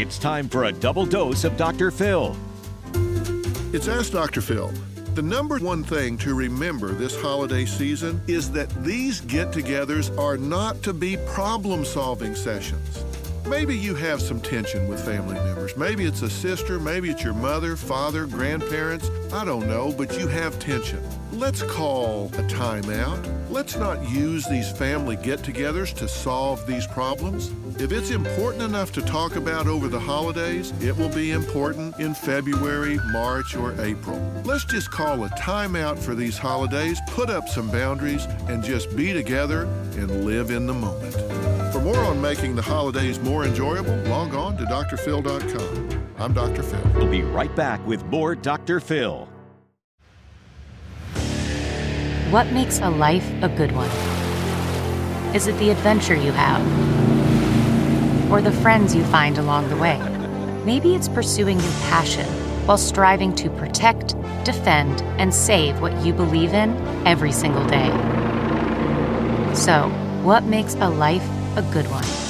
It's time for a double dose of Dr. Phil. It's Ask Dr. Phil. The number one thing to remember this holiday season is that these get togethers are not to be problem solving sessions. Maybe you have some tension with family members. Maybe it's a sister, maybe it's your mother, father, grandparents. I don't know, but you have tension. Let's call a timeout. Let's not use these family get togethers to solve these problems. If it's important enough to talk about over the holidays, it will be important in February, March, or April. Let's just call a timeout for these holidays, put up some boundaries, and just be together and live in the moment. For more on making the holidays more enjoyable, log on to drphil.com. I'm Dr. Phil. We'll be right back with more Dr. Phil. What makes a life a good one? Is it the adventure you have? Or the friends you find along the way? Maybe it's pursuing your passion while striving to protect, defend, and save what you believe in every single day. So, what makes a life a good one?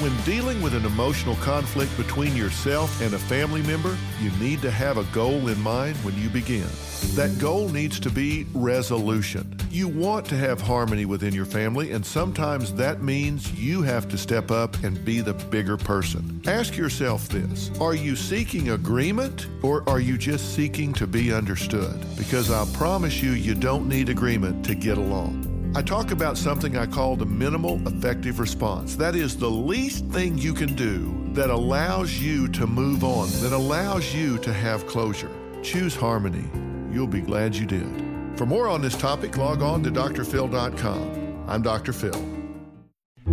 When dealing with an emotional conflict between yourself and a family member, you need to have a goal in mind when you begin. That goal needs to be resolution. You want to have harmony within your family, and sometimes that means you have to step up and be the bigger person. Ask yourself this Are you seeking agreement, or are you just seeking to be understood? Because I promise you, you don't need agreement to get along. I talk about something I call the minimal effective response. That is the least thing you can do that allows you to move on, that allows you to have closure. Choose harmony. You'll be glad you did. For more on this topic, log on to drphil.com. I'm Dr. Phil.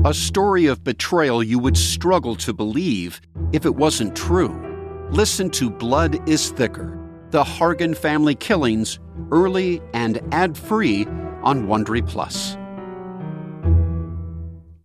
A story of betrayal you would struggle to believe if it wasn't true. Listen to Blood is Thicker The Hargan Family Killings, early and ad free on Wondery Plus.